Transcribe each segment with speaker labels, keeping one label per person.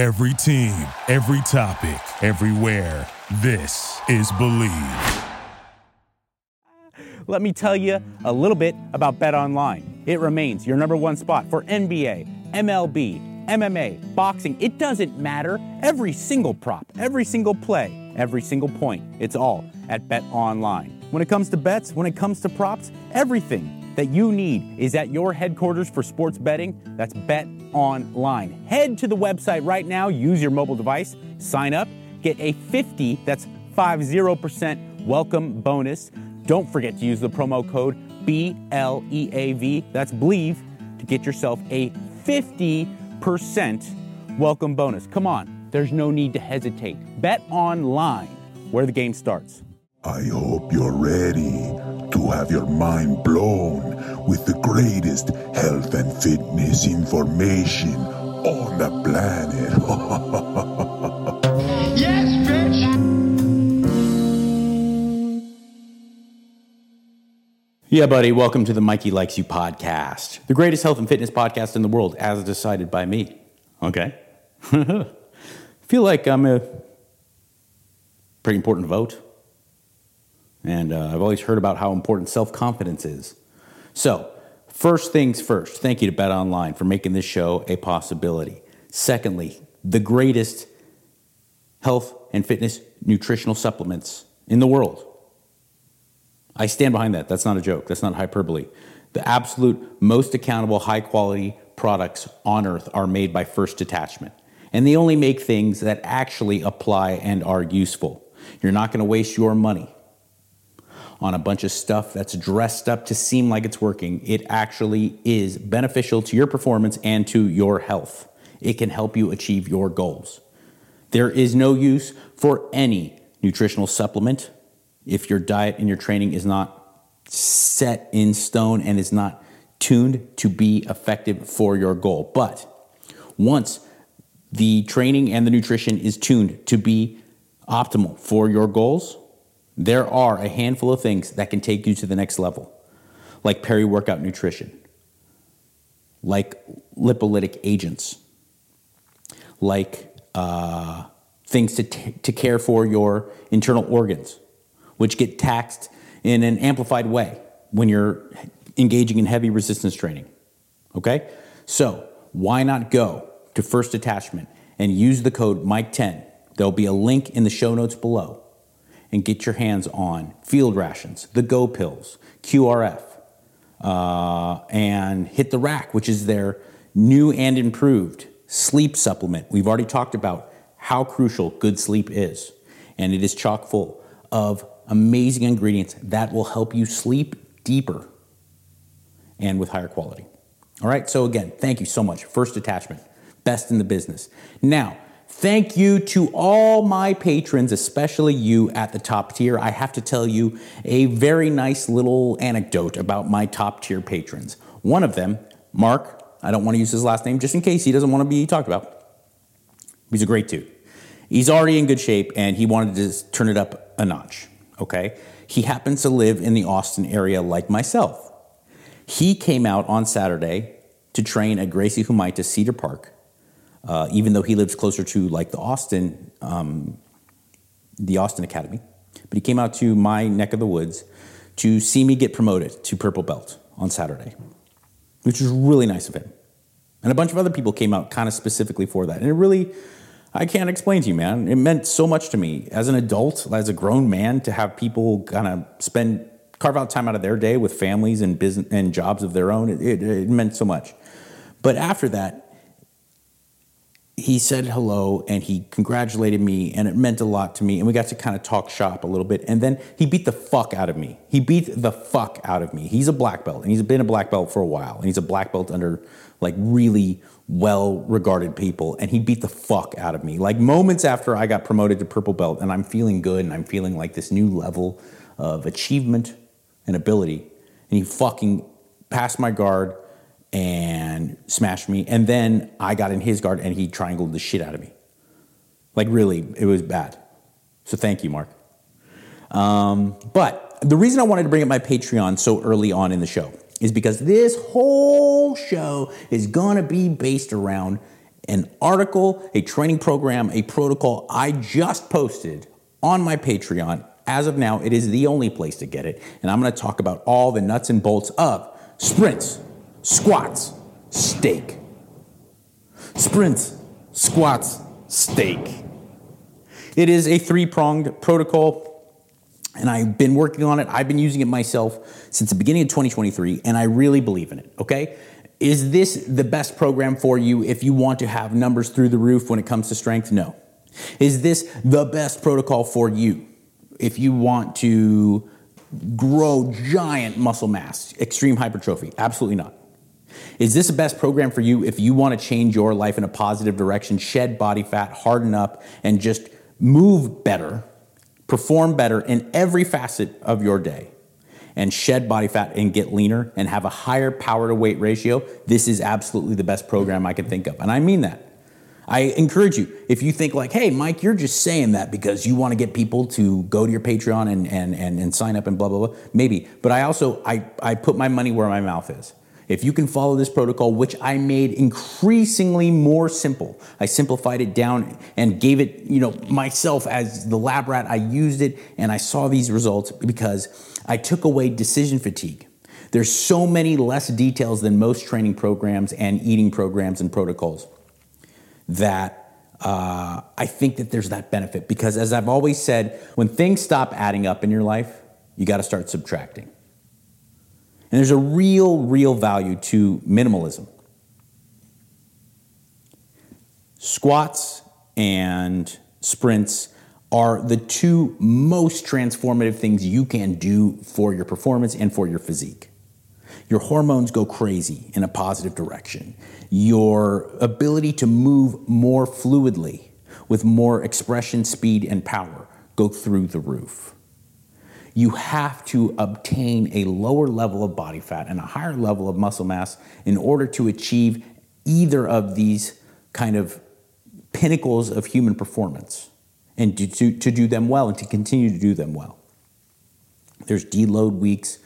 Speaker 1: Every team, every topic, everywhere. This is Bleav.
Speaker 2: Let me tell you a little bit about BetOnline. It remains your number one spot for NBA, MLB, MMA, boxing. It doesn't matter. Every single prop, every single play, every single point. It's all at BetOnline. When it comes to bets, when it comes to props, everything that you need is at your headquarters for sports betting. That's Bet Online. Head to the website right now, use your mobile device, sign up, get a 50, that's 50% welcome bonus. Don't forget to use the promo code BLEAV, that's Bleav, to get yourself a 50% welcome bonus. Come on, there's no need to hesitate. BetOnline, where the game starts.
Speaker 3: I hope you're ready to have your mind blown with the greatest health and fitness information on the planet.
Speaker 4: yes, bitch!
Speaker 2: Yeah, buddy, welcome to the Mikey Likes You podcast, the greatest health and fitness podcast in the world, as decided by me. Okay? Feel like I'm a pretty important vote. And uh, I've always heard about how important self confidence is. So, first things first, thank you to BetOnline for making this show a possibility. Secondly, the greatest health and fitness nutritional supplements in the world. I stand behind that. That's not a joke, that's not hyperbole. The absolute most accountable, high quality products on earth are made by First Detachment. And they only make things that actually apply and are useful. You're not going to waste your money on a bunch of stuff that's dressed up to seem like it's working. It actually is beneficial to your performance and to your health. It can help you achieve your goals. There is no use for any nutritional supplement if your diet and your training is not set in stone and is not tuned to be effective for your goal. But once the training and the nutrition is tuned to be optimal for your goals, there are a handful of things that can take you to the next level, like peri workout nutrition, like lipolytic agents, like uh, things to, t- to care for your internal organs, which get taxed in an amplified way when you're engaging in heavy resistance training. Okay? So, why not go to First Detachment and use the code Mike10? There'll be a link in the show notes below and get your hands on field rations, the Go pills, QRF, uh, and Hit the Rack, which is their new and improved sleep supplement. We've already talked about how crucial good sleep is, and it is chock full of amazing ingredients that will help you sleep deeper and with higher quality. All right, so again, thank you so much. First Detachment, best in the business. Now, Thank you to all my patrons, especially you at the top tier. I have to tell you a very nice little anecdote about my top tier patrons. One of them, Mark, I don't want to use his last name just in case he doesn't want to be talked about. He's a great dude. He's already in good shape and he wanted to turn it up a notch, okay? He happens to live in the Austin area like myself. He came out on Saturday to train at Gracie Humaita Cedar Park uh, even though he lives closer to like the Austin, um, the Austin Academy. But he came out to my neck of the woods to see me get promoted to purple belt on Saturday, which was really nice of him. And a bunch of other people came out kind of specifically for that. And it really, I can't explain to you, man. It meant so much to me as an adult, as a grown man, to have people kind of spend, carve out time out of their day with families and business and jobs of their own. It, it, it meant so much. But after that, he said hello and he congratulated me and it meant a lot to me and we got to kind of talk shop a little bit and then he beat the fuck out of me. He beat the fuck out of me. He's a black belt and he's been a black belt for a while and he's a black belt under like really well regarded people and he beat the fuck out of me. Like moments after i got promoted to purple belt and i'm feeling good and i'm feeling like this new level of achievement and ability and he fucking passed my guard and smashed me. And then I got in his guard and he triangled the shit out of me. Like, really, it was bad. So thank you, Mark. Um, but the reason I wanted to bring up my Patreon so early on in the show is because this whole show is going to be based around an article, a training program, a protocol I just posted on my Patreon. As of now, it is the only place to get it. And I'm going to talk about all the nuts and bolts of sprints, squats, steak. Sprints, squats, steak. It is a three pronged protocol and I've been working on it. I've been using it myself since the beginning of 2023, and I really believe in it. Okay. Is this the best program for you if you want to have numbers through the roof when it comes to strength? No. Is this the best protocol for you if you want to grow giant muscle mass, extreme hypertrophy? Absolutely not. Is this the best program for you if you want to change your life in a positive direction, shed body fat, harden up, and just move better, perform better in every facet of your day? and shed body fat and get leaner and have a higher power to weight ratio, this is absolutely the best program I can think of. And I mean that. I encourage you, if you think like, hey, Mike, you're just saying that because you want to get people to go to your Patreon and, and, and, and sign up and blah, blah, blah, maybe. But I also, I, I put my money where my mouth is. If you can follow this protocol, which I made increasingly more simple, I simplified it down and gave it, you know, myself as the lab rat. I used it and I saw these results because I took away decision fatigue. There's so many less details than most training programs and eating programs and protocols that uh, I think that there's that benefit because, as I've always said, when things stop adding up in your life, you got to start subtracting. And there's a real, real value to minimalism. Squats and sprints are the two most transformative things you can do for your performance and for your physique. Your hormones go crazy in a positive direction. Your ability to move more fluidly with more expression, speed, and power go through the roof you have to obtain a lower level of body fat and a higher level of muscle mass in order to achieve either of these kind of pinnacles of human performance and to, to, to do them well and to continue to do them well. There's deload weeks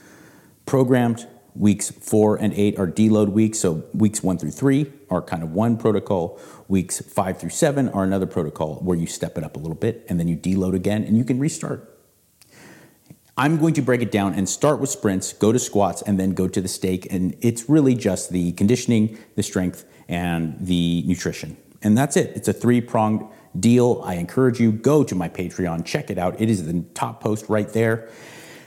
Speaker 2: programmed. Weeks four and eight are deload weeks. So weeks one through three are kind of one protocol. Weeks five through seven are another protocol where you step it up a little bit and then you deload again and you can restart I'm going to break it down and start with sprints, go to squats, and then go to the steak. And it's really just the conditioning, the strength, and the nutrition. And that's it. It's a three pronged deal. I encourage you, go to my Patreon, check it out. It is the top post right there.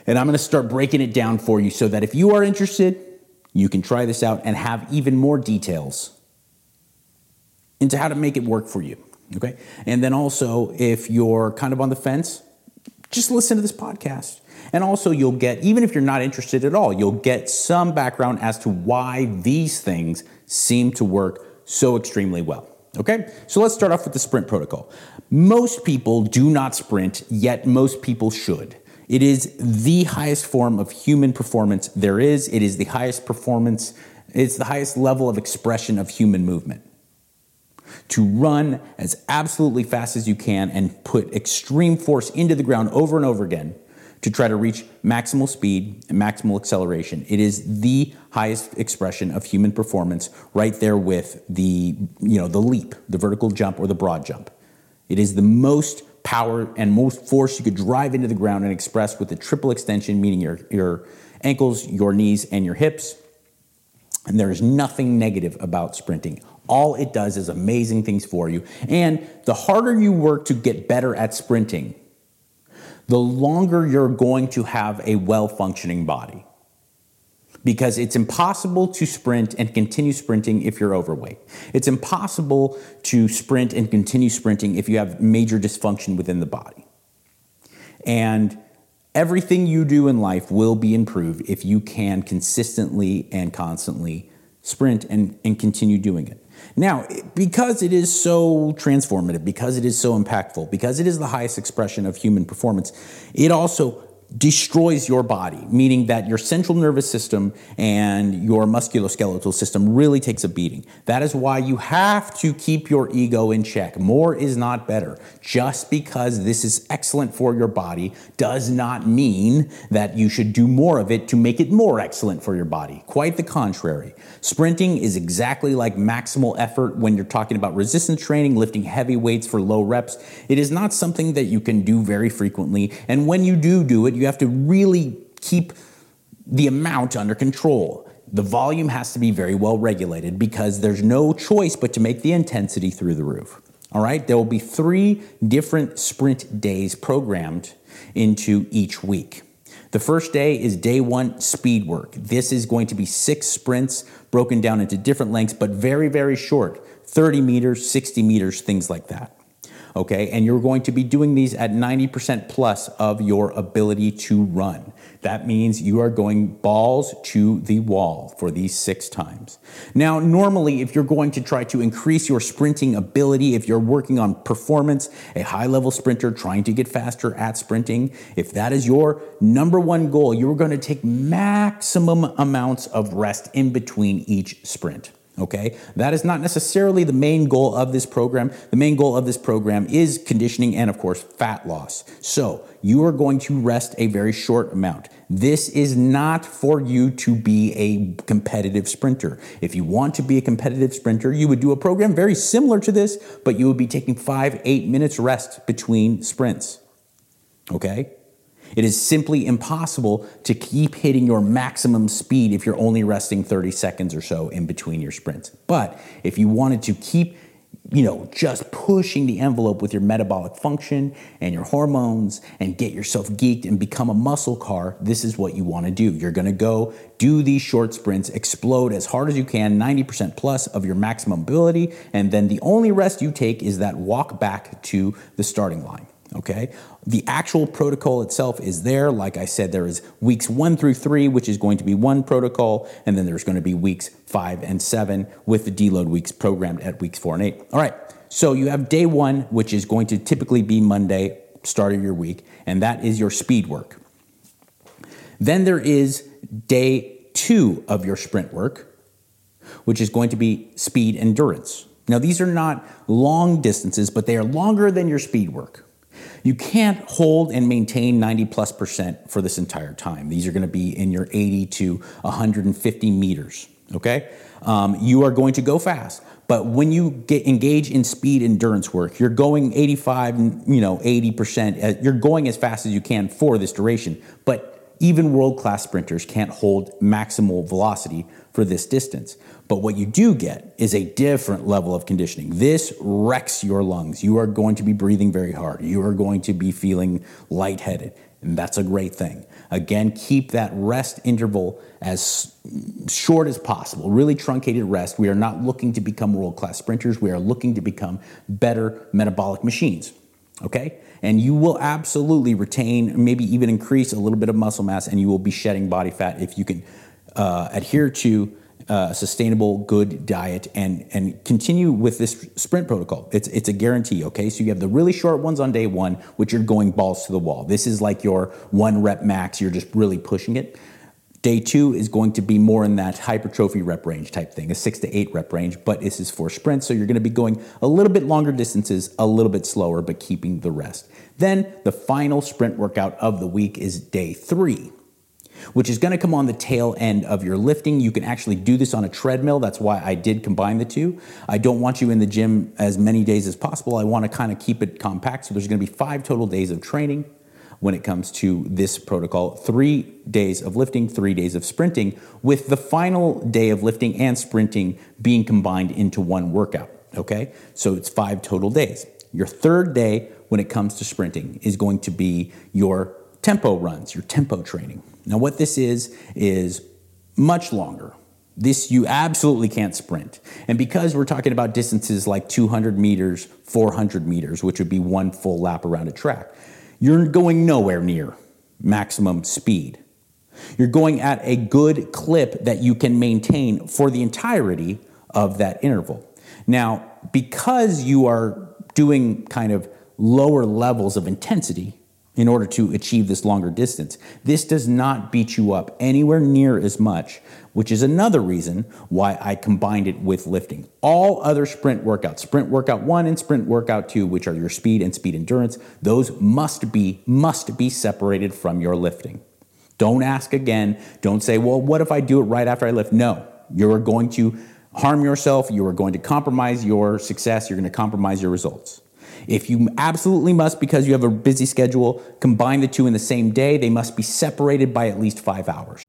Speaker 2: And I'm going to start breaking it down for you so that if you are interested, you can try this out and have even more details into how to make it work for you. Okay. And then also, if you're kind of on the fence, just listen to this podcast. And also, you'll get, even if you're not interested at all, you'll get some background as to why these things seem to work so extremely well. Okay, so let's start off with the sprint protocol. Most people do not sprint, yet most people should. It is the highest form of human performance there is. It is the highest performance, it's the highest level of expression of human movement. To run as absolutely fast as you can and put extreme force into the ground over and over again to try to reach maximal speed and maximal acceleration. It is the highest expression of human performance right there with the, you know, the leap, the vertical jump or the broad jump. It is the most power and most force you could drive into the ground and express with the triple extension, meaning your, your ankles, your knees, and your hips. And there is nothing negative about sprinting. All it does is amazing things for you. And the harder you work to get better at sprinting, the longer you're going to have a well functioning body. Because it's impossible to sprint and continue sprinting if you're overweight. It's impossible to sprint and continue sprinting if you have major dysfunction within the body. And everything you do in life will be improved if you can consistently and constantly sprint and, and continue doing it. Now, because it is so transformative, because it is so impactful, because it is the highest expression of human performance, it also destroys your body, meaning that your central nervous system and your musculoskeletal system really takes a beating. That is why you have to keep your ego in check. More is not better. Just because this is excellent for your body does not mean that you should do more of it to make it more excellent for your body. Quite the contrary. Sprinting is exactly like maximal effort when you're talking about resistance training, lifting heavy weights for low reps. It is not something that you can do very frequently. And when you do do it, you have to really keep the amount under control. The volume has to be very well regulated because there's no choice but to make the intensity through the roof. All right, there will be three different sprint days programmed into each week. The first day is day one speed work. This is going to be six sprints broken down into different lengths, but very, very short 30 meters, 60 meters, things like that okay? And you're going to be doing these at 90% plus of your ability to run. That means you are going balls to the wall for these six times. Now, normally, if you're going to try to increase your sprinting ability, if you're working on performance, a high level sprinter trying to get faster at sprinting, if that is your number one goal, you're going to take maximum amounts of rest in between each sprint. Okay, that is not necessarily the main goal of this program. The main goal of this program is conditioning and, of course, fat loss. So you are going to rest a very short amount. This is not for you to be a competitive sprinter. If you want to be a competitive sprinter, you would do a program very similar to this, but you would be taking five, eight minutes rest between sprints. Okay? It is simply impossible to keep hitting your maximum speed if you're only resting 30 seconds or so in between your sprints. But if you wanted to keep you know, just pushing the envelope with your metabolic function and your hormones and get yourself geeked and become a muscle car, this is what you want to do. You're going to go do these short sprints, explode as hard as you can, 90% plus of your maximum ability, and then the only rest you take is that walk back to the starting line. Okay. The actual protocol itself is there. Like I said, there is weeks one through three, which is going to be one protocol, and then there's going to be weeks five and seven with the deload weeks programmed at weeks four and eight. All right. So you have day one, which is going to typically be Monday, start of your week, and that is your speed work. Then there is day two of your sprint work, which is going to be speed endurance. Now, these are not long distances, but they are longer than your speed work. You can't hold and maintain 90 plus percent for this entire time. These are going to be in your 80 to 150 meters. Okay, um, you are going to go fast, but when you get engage in speed endurance work, you're going 85, you know, 80 percent. Uh, you're going as fast as you can for this duration, but even world class sprinters can't hold maximal velocity for this distance. But what you do get is a different level of conditioning. This wrecks your lungs. You are going to be breathing very hard. You are going to be feeling lightheaded. And that's a great thing. Again, keep that rest interval as short as possible, really truncated rest. We are not looking to become world class sprinters. We are looking to become better metabolic machines. Okay? And you will absolutely retain, maybe even increase a little bit of muscle mass, and you will be shedding body fat if you can uh, adhere to uh, a sustainable, good diet and and continue with this sprint protocol. It's it's a guarantee. Okay, so you have the really short ones on day one, which you're going balls to the wall. This is like your one rep max. You're just really pushing it. Day two is going to be more in that hypertrophy rep range type thing, a six to eight rep range, but this is for sprints. So you're going to be going a little bit longer distances, a little bit slower, but keeping the rest. Then the final sprint workout of the week is day three which is going to come on the tail end of your lifting. You can actually do this on a treadmill. That's why I did combine the two. I don't want you in the gym as many days as possible. I want to kind of keep it compact. So there's going to be five total days of training when it comes to this protocol three days of lifting, three days of sprinting, with the final day of lifting and sprinting being combined into one workout. Okay, so it's five total days. Your third day when it comes to sprinting is going to be your tempo runs, your tempo training. Now, what this is, is much longer. This you absolutely can't sprint. And because we're talking about distances like 200 meters, 400 meters, which would be one full lap around a track, you're going nowhere near maximum speed. You're going at a good clip that you can maintain for the entirety of that interval. Now, because you are doing kind of lower levels of intensity, in order to achieve this longer distance. This does not beat you up anywhere near as much, which is another reason why I combined it with lifting. All other sprint workouts, sprint workout 1 and sprint workout 2, which are your speed and speed endurance, those must be must be separated from your lifting. Don't ask again. Don't say, "Well, what if I do it right after I lift?" No. You're going to harm yourself, you are going to compromise your success, you're going to compromise your results. If you absolutely must, because you have a busy schedule, combine the two in the same day, they must be separated by at least five hours.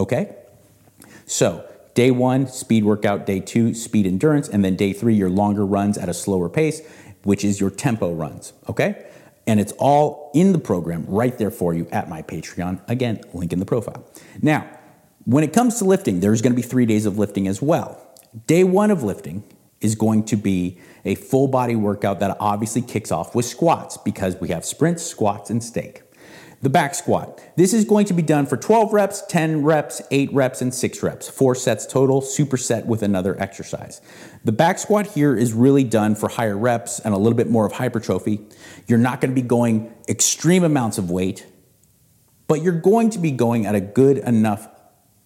Speaker 2: Okay? So, day one, speed workout. Day two, speed endurance. And then day three, your longer runs at a slower pace, which is your tempo runs. Okay? And it's all in the program right there for you at my Patreon. Again, link in the profile. Now, when it comes to lifting, there's going to be three days of lifting as well. Day one of lifting is going to be a full body workout that obviously kicks off with squats because we have sprints, squats, and steak. The back squat. This is going to be done for 12 reps, 10 reps, 8 reps, and 6 reps. Four sets total, superset with another exercise. The back squat here is really done for higher reps and a little bit more of hypertrophy. You're not going to be going extreme amounts of weight, but you're going to be going at a good enough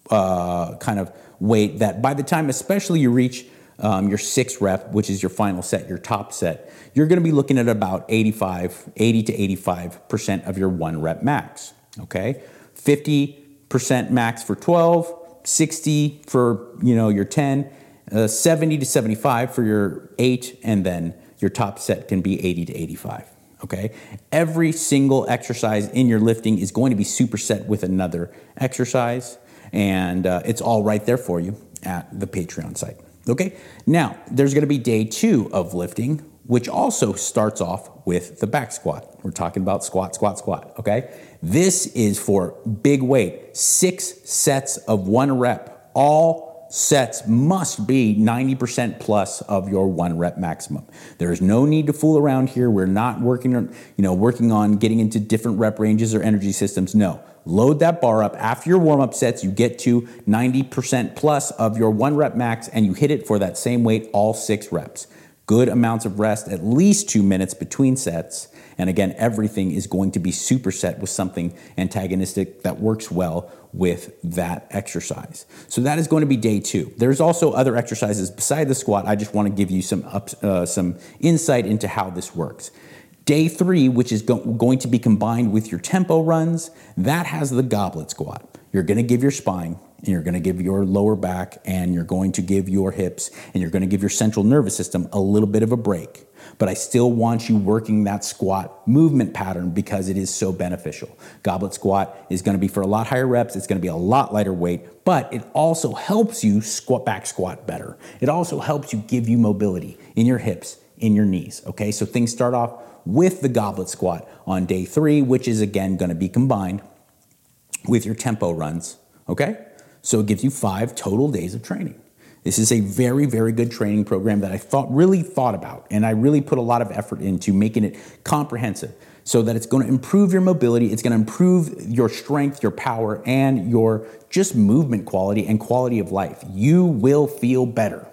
Speaker 2: uh, kind of weight that by the time, especially you reach um, your six rep, which is your final set, your top set, you're going to be looking at about 85, 80 to 85% of your one rep max. Okay, 50% max for 12, 60 for you know your 10, uh, 70 to 75 for your eight, and then your top set can be 80 to 85. Okay, every single exercise in your lifting is going to be superset with another exercise, and uh, it's all right there for you at the Patreon site. Okay, now there's to be day two of lifting, which also starts off with the back squat. We're talking about squat, squat, squat. Okay, this is for big weight, six sets of one rep. All sets must be 90% plus of your one rep maximum. There is no need to fool around here. We're not working on, you know, working on getting into different rep ranges or energy systems. No, load that bar up. After your warm up sets, you get to 90% plus of your one rep max and you hit it for that same weight all six reps. Good amounts of rest, at least two minutes between sets. And again, everything is going to be superset with something antagonistic that works well with that exercise. So that is going to be day two. There's also other exercises beside the squat. I just want to give you some up, uh, some insight into how this works. Day three, which is go- going to be combined with your tempo runs, that has the goblet squat. You're going to give your spine, and you're going to give your lower back, and you're going to give your hips, and you're going to give your central nervous system a little bit of a break. But I still want you working that squat movement pattern because it is so beneficial. Goblet squat is going to be for a lot higher reps, it's going to be a lot lighter weight, but it also helps you squat back squat better. It also helps you give you mobility in your hips, in your knees. Okay, so things start off with the goblet squat on day three, which is again going to be combined with your tempo runs. Okay? So it gives you five total days of training. This is a very, very good training program that I thought really thought about, and I really put a lot of effort into making it comprehensive so that it's going to improve your mobility, it's going to improve your strength, your power, and your just movement quality and quality of life. You will feel better.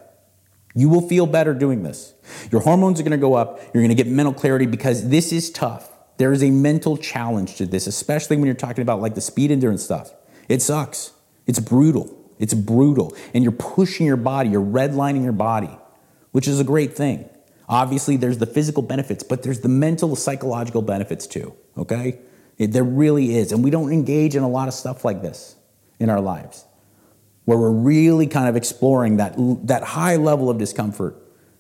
Speaker 2: You will feel better doing this. Your hormones are going to go up. You're going to get mental clarity because this is tough. There is a mental challenge to this, especially when you're talking about like the speed endurance stuff. It sucks. It's brutal. It's brutal. And you're pushing your body, you're redlining your body, which is a great thing. Obviously, there's the physical benefits, but there's the mental, psychological benefits too, okay? It, there really is. And we don't engage in a lot of stuff like this in our lives where we're really kind of exploring that, that high level of discomfort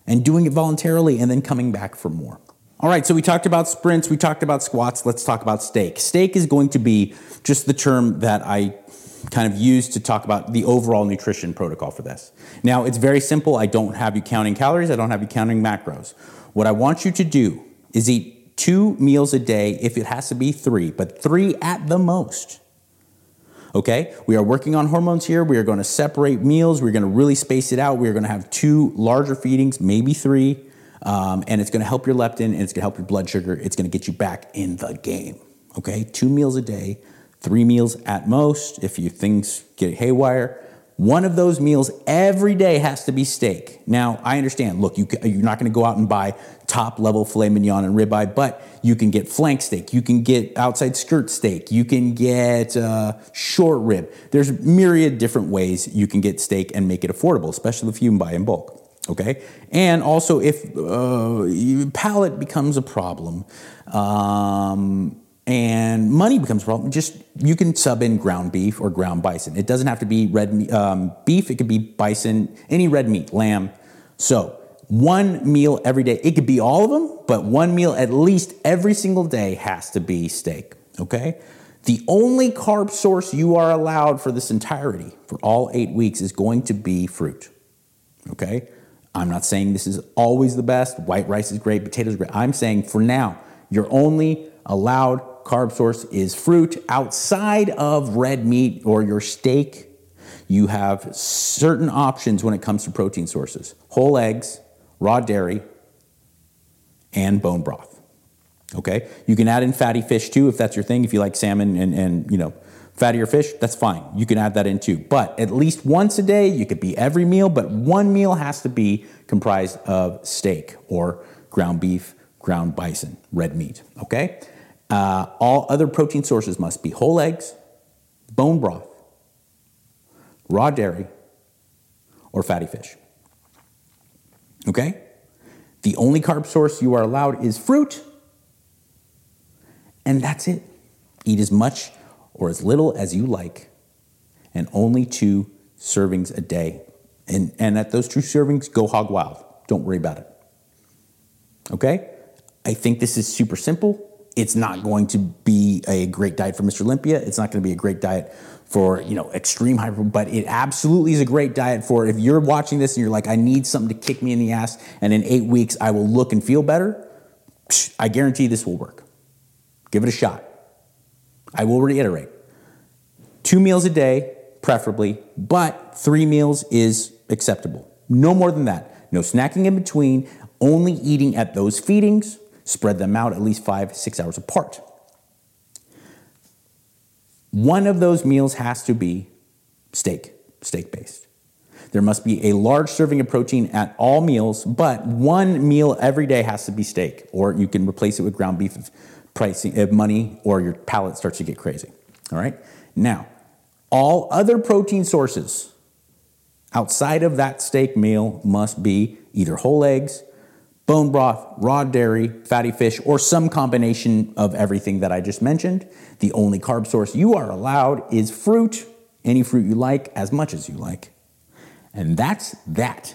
Speaker 2: and doing it voluntarily and then coming back for more. All right, so we talked about sprints, we talked about squats, let's talk about steak. Steak is going to be just the term that I kind of used to talk about the overall nutrition protocol for this. Now, it's very simple. I don't have you counting calories, I don't have you counting macros. What I want you to do is eat two meals a day, if it has to be three, but three at the most. Okay, we are working on hormones here. We are going to separate meals. We're going to really space it out. We are going to have two larger feedings, maybe three, um, and it's going to help your leptin and it's going to help your blood sugar. It's going to get you back in the game. Okay, two meals a day, three meals at most. If you things get haywire, one of those meals every day has to be steak. Now, I understand. Look, you, you're not going to go out and buy top level filet mignon and ribeye, but you can get flank steak. You can get outside skirt steak. You can get uh, short rib. There's myriad different ways you can get steak and make it affordable, especially if you buy in bulk. Okay, and also if uh, palate becomes a problem, um, and money becomes a problem, just you can sub in ground beef or ground bison. It doesn't have to be red um, beef, it could be bison, any red meat, lamb. So, one meal every day. It could be all of them, but one meal at least every single day has to be steak, okay? The only carb source you are allowed for this entirety, for all eight weeks, is going to be fruit, okay? I'm not saying this is always the best. White rice is great, potatoes are great. I'm saying for now, you're only allowed carb source is fruit outside of red meat or your steak. You have certain options when it comes to protein sources whole eggs, raw dairy, and bone broth. Okay? You can add in fatty fish too if that's your thing. If you like salmon and, and you know, fattier fish, that's fine. You can add that in too. But at least once a day, you could be every meal, but one meal has to be comprised of steak or ground beef, ground bison, red meat. Okay? Uh, all other protein sources must be whole eggs, bone broth, raw dairy, or fatty fish. Okay? The only carb source you are allowed is fruit, and that's it. Eat as much or as little as you like, and only two servings a day. And, and at those two servings, go hog wild. Don't worry about it. Okay? I think this is super simple it's not going to be a great diet for Mr. Olympia. It's not going to be a great diet for you know extreme hyper, but it absolutely is a great diet for if you're watching this and you're like, I need something to kick me in the ass, and in eight weeks I will look and feel better. I guarantee this will work. Give it a shot. I will reiterate: two meals a day, preferably, but three meals is acceptable. No more than that. No snacking in between. Only eating at those feedings Spread them out at least five, six hours apart. One of those meals has to be steak, steak based. There must be a large serving of protein at all meals, but one meal every day has to be steak, or you can replace it with ground beef if pricing if money or your palate starts to get crazy. All right. Now, all other protein sources outside of that steak meal must be either whole eggs, bone broth, raw dairy, fatty fish, or some combination of everything that I just mentioned. The only carb source you are allowed is fruit, any fruit you like, as much as you like. And that's that.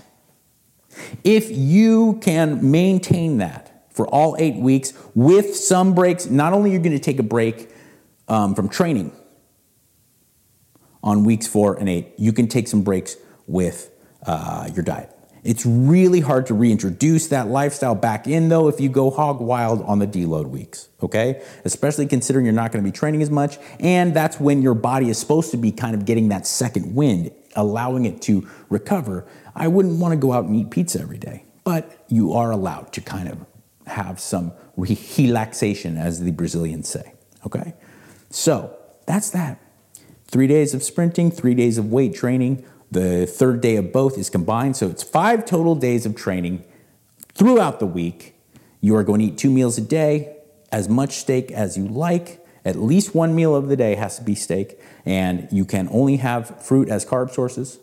Speaker 2: If you can maintain that for all eight weeks with some breaks, not only are you going to take a break um, from training on weeks four and eight, you can take some breaks with uh, your diet. It's really hard to reintroduce that lifestyle back in, though, if you go hog wild on the deload weeks, okay? Especially considering you're not gonna be training as much, and that's when your body is supposed to be kind of getting that second wind, allowing it to recover. I wouldn't wanna go out and eat pizza every day, but you are allowed to kind of have some relaxation, as the Brazilians say, okay? So that's that. Three days of sprinting, three days of weight training, the third day of both is combined, so it's five total days of training throughout the week. You are going to eat two meals a day, as much steak as you like. At least one meal of the day has to be steak, and you can only have fruit as carb sources.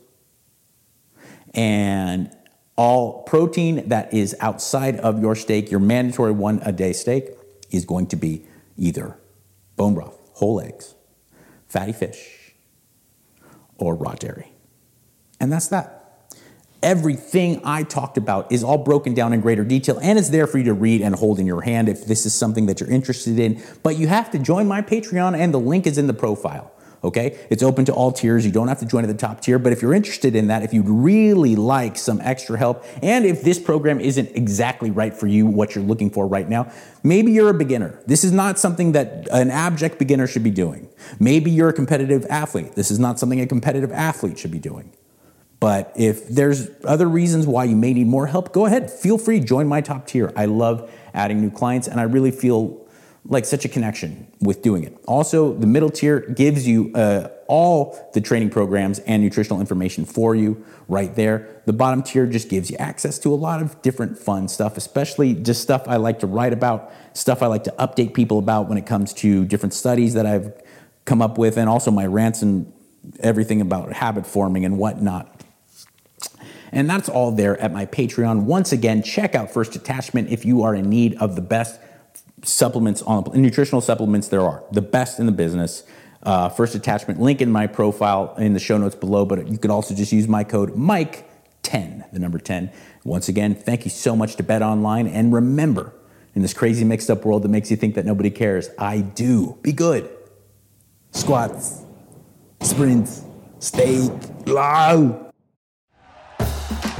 Speaker 2: And All protein that is outside of your steak, your mandatory one a day steak, is going to be either bone broth, whole eggs, fatty fish, or raw dairy. And that's that. Everything I talked about is all broken down in greater detail and it's there for you to read and hold in your hand if this is something that you're interested in. But you have to join my Patreon, and the link is in the profile. Okay, it's open to all tiers. You don't have to join at the top tier, but if you're interested in that, if you'd really like some extra help, and if this program isn't exactly right for you, what you're looking for right now, maybe you're a beginner. This is not something that an abject beginner should be doing. Maybe you're a competitive athlete. This is not something a competitive athlete should be doing. But if there's other reasons why you may need more help, go ahead. Feel free, join my top tier. I love adding new clients, and I really feel like such a connection with doing it. Also, the middle tier gives you uh, all the training programs and nutritional information for you right there. The bottom tier just gives you access to a lot of different fun stuff, especially just stuff I like to write about, stuff I like to update people about when it comes to different studies that I've come up with, and also my rants and everything about habit forming and whatnot. And that's all there at my Patreon. Once again, check out First Detachment if you are in need of the best supplements on nutritional supplements there are, the best in the business. Uh, First Detachment link in my profile in the show notes below, but you could also just use my code Mike 10, the number 10. Once again, thank you so much to BetOnline. And remember, in this crazy mixed up world that makes you think that nobody cares, I do. Be good. Squats, sprints, steak, low.